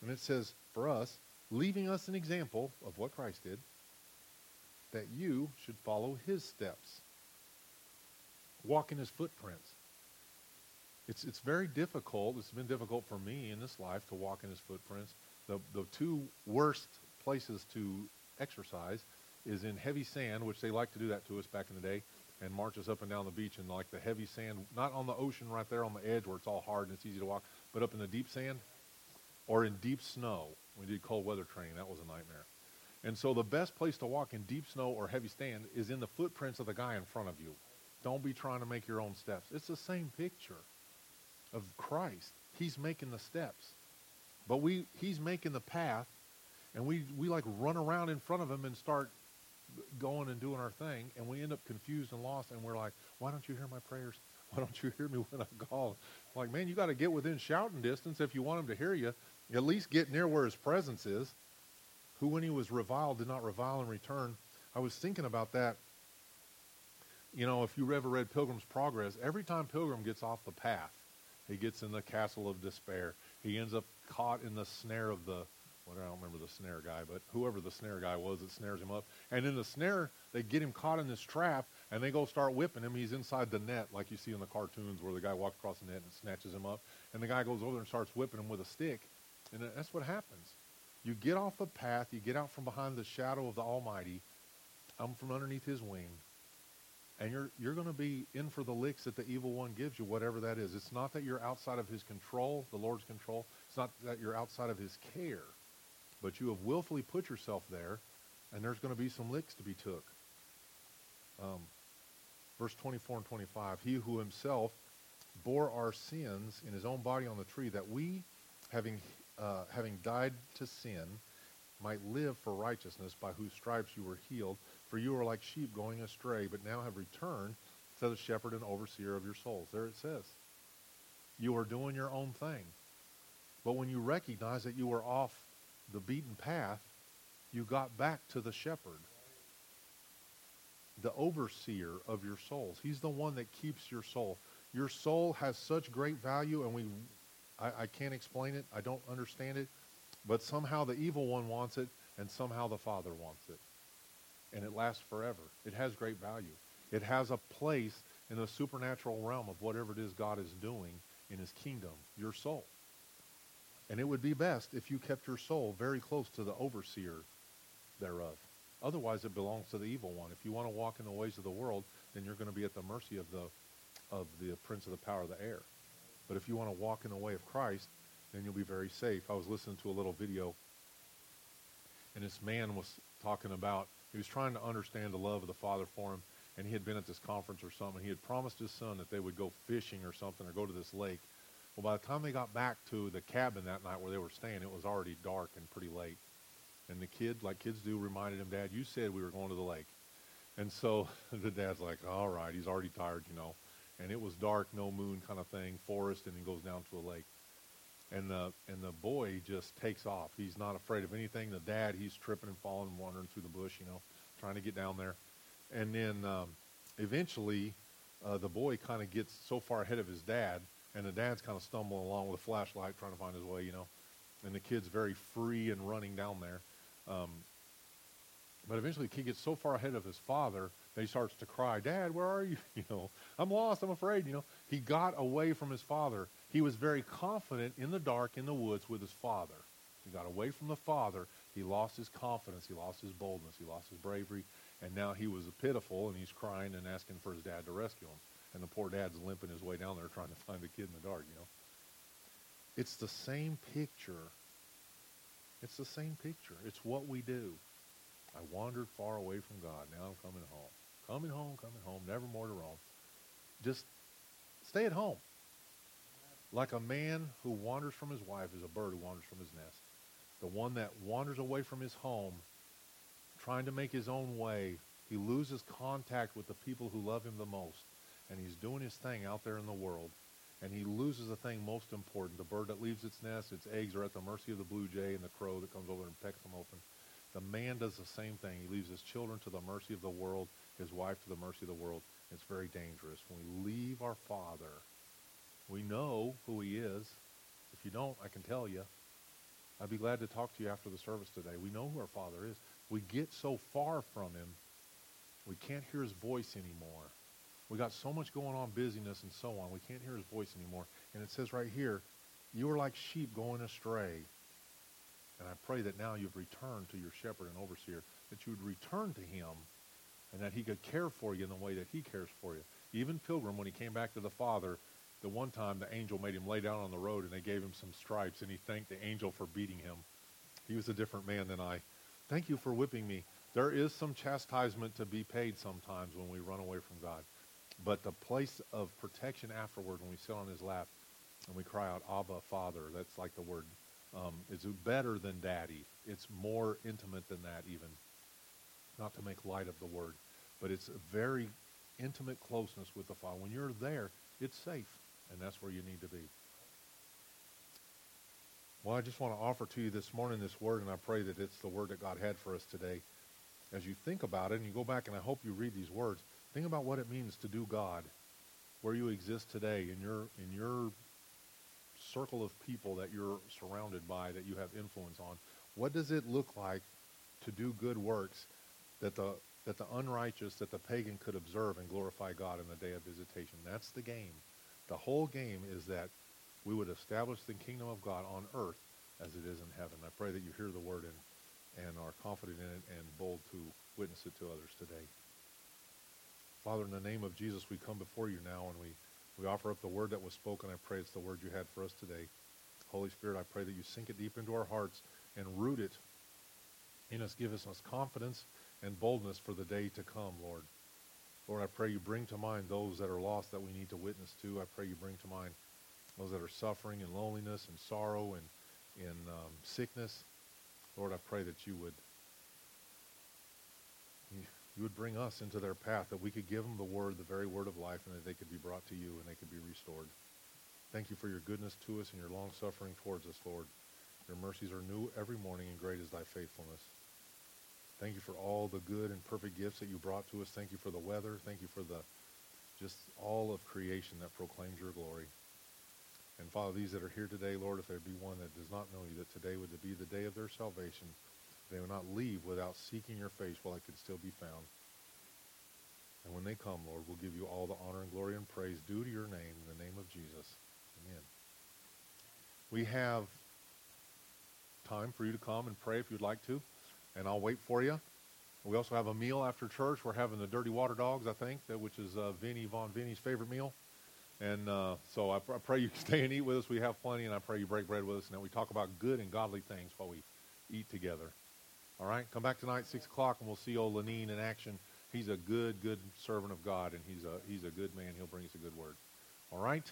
Speaker 2: And it says, for us, leaving us an example of what Christ did, that you should follow his steps. Walk in his footprints. It's, it's very difficult. It's been difficult for me in this life to walk in his footprints. The, the two worst places to exercise is in heavy sand, which they like to do that to us back in the day, and march us up and down the beach in like the heavy sand, not on the ocean right there on the edge where it's all hard and it's easy to walk, but up in the deep sand or in deep snow. We did cold weather training. That was a nightmare. And so the best place to walk in deep snow or heavy sand is in the footprints of the guy in front of you. Don't be trying to make your own steps. It's the same picture of Christ. He's making the steps. But we he's making the path and we we like run around in front of him and start going and doing our thing and we end up confused and lost and we're like, "Why don't you hear my prayers? Why don't you hear me when I call?" Like, man, you got to get within shouting distance if you want him to hear you. At least get near where his presence is. Who when he was reviled did not revile in return. I was thinking about that. You know, if you ever read Pilgrim's Progress, every time Pilgrim gets off the path, he gets in the castle of despair. He ends up caught in the snare of the, what I don't remember the snare guy, but whoever the snare guy was that snares him up. And in the snare, they get him caught in this trap, and they go start whipping him. He's inside the net, like you see in the cartoons where the guy walks across the net and snatches him up. And the guy goes over there and starts whipping him with a stick. And that's what happens. You get off the path, you get out from behind the shadow of the Almighty, I'm from underneath his wing, and you're you're going to be in for the licks that the evil one gives you, whatever that is. It's not that you're outside of his control, the Lord's control. It's not that you're outside of his care, but you have willfully put yourself there, and there's going to be some licks to be took. Um, verse 24 and 25: He who himself bore our sins in his own body on the tree, that we, having uh, having died to sin, might live for righteousness, by whose stripes you were healed. For you are like sheep going astray, but now have returned to the shepherd and overseer of your souls. There it says. You are doing your own thing. But when you recognize that you were off the beaten path, you got back to the shepherd, the overseer of your souls. He's the one that keeps your soul. Your soul has such great value, and we, I, I can't explain it. I don't understand it. But somehow the evil one wants it, and somehow the Father wants it and it lasts forever. It has great value. It has a place in the supernatural realm of whatever it is God is doing in his kingdom, your soul. And it would be best if you kept your soul very close to the overseer thereof. Otherwise, it belongs to the evil one. If you want to walk in the ways of the world, then you're going to be at the mercy of the, of the prince of the power of the air. But if you want to walk in the way of Christ, then you'll be very safe. I was listening to a little video, and this man was talking about he was trying to understand the love of the Father for him, and he had been at this conference or something. He had promised his son that they would go fishing or something or go to this lake. Well, by the time they got back to the cabin that night where they were staying, it was already dark and pretty late. And the kid, like kids do, reminded him, Dad, you said we were going to the lake. And so the dad's like, all right, he's already tired, you know. And it was dark, no moon kind of thing, forest, and he goes down to a lake. And the and the boy just takes off. He's not afraid of anything. The dad, he's tripping and falling and wandering through the bush, you know, trying to get down there. And then um, eventually, uh, the boy kind of gets so far ahead of his dad, and the dad's kind of stumbling along with a flashlight trying to find his way, you know. And the kid's very free and running down there. Um, but eventually, the kid gets so far ahead of his father that he starts to cry, "Dad, where are you? You know, I'm lost. I'm afraid." You know, he got away from his father. He was very confident in the dark in the woods with his father. He got away from the father. He lost his confidence. He lost his boldness. He lost his bravery. And now he was pitiful, and he's crying and asking for his dad to rescue him. And the poor dad's limping his way down there trying to find the kid in the dark. You know, it's the same picture. It's the same picture. It's what we do. I wandered far away from God. Now I'm coming home. Coming home, coming home, never more to roam. Just stay at home. Like a man who wanders from his wife is a bird who wanders from his nest. The one that wanders away from his home, trying to make his own way, he loses contact with the people who love him the most. And he's doing his thing out there in the world. And he loses the thing most important. The bird that leaves its nest, its eggs are at the mercy of the blue jay and the crow that comes over and pecks them open. The man does the same thing. He leaves his children to the mercy of the world, his wife to the mercy of the world. It's very dangerous. When we leave our Father, we know who he is. If you don't, I can tell you. I'd be glad to talk to you after the service today. We know who our Father is. We get so far from him, we can't hear his voice anymore. We got so much going on, busyness and so on. We can't hear his voice anymore. And it says right here, you are like sheep going astray. And I pray that now you've returned to your shepherd and overseer, that you would return to him and that he could care for you in the way that he cares for you. Even Pilgrim, when he came back to the Father, the one time the angel made him lay down on the road and they gave him some stripes and he thanked the angel for beating him. He was a different man than I. Thank you for whipping me. There is some chastisement to be paid sometimes when we run away from God. But the place of protection afterward when we sit on his lap and we cry out, Abba, Father, that's like the word, um, is better than daddy. It's more intimate than that even. Not to make light of the word, but it's a very intimate closeness with the Father. When you're there, it's safe, and that's where you need to be. Well, I just want to offer to you this morning this word, and I pray that it's the word that God had for us today. As you think about it, and you go back, and I hope you read these words, think about what it means to do God, where you exist today in your in your circle of people that you're surrounded by, that you have influence on. What does it look like to do good works that the that the unrighteous, that the pagan could observe and glorify God in the day of visitation. That's the game. The whole game is that we would establish the kingdom of God on earth as it is in heaven. I pray that you hear the word and, and are confident in it and bold to witness it to others today. Father, in the name of Jesus, we come before you now and we, we offer up the word that was spoken. I pray it's the word you had for us today. Holy Spirit, I pray that you sink it deep into our hearts and root it in us. Give us confidence and boldness for the day to come, Lord. Lord, I pray you bring to mind those that are lost that we need to witness to. I pray you bring to mind those that are suffering in loneliness and sorrow and in um, sickness. Lord, I pray that you would you would bring us into their path, that we could give them the word, the very word of life, and that they could be brought to you and they could be restored. Thank you for your goodness to us and your long suffering towards us, Lord. Your mercies are new every morning, and great is thy faithfulness. Thank you for all the good and perfect gifts that you brought to us. Thank you for the weather. Thank you for the just all of creation that proclaims your glory. And Father, these that are here today, Lord, if there be one that does not know you, that today would be the day of their salvation. They will not leave without seeking your face while it can still be found. And when they come, Lord, we'll give you all the honor and glory and praise due to your name, in the name of Jesus. Amen. We have time for you to come and pray if you'd like to and I'll wait for you. We also have a meal after church. We're having the Dirty Water Dogs, I think, that, which is uh, Vinny Von Vinny's favorite meal. And uh, so I, I, pray you stay and eat with us. We have plenty, and I pray you break bread with us, and that we talk about good and godly things while we eat together. All right? Come back tonight, 6 o'clock, and we'll see old Lenine in action. He's a good, good servant of God, and he's a, he's a good man. He'll bring us a good word. All right?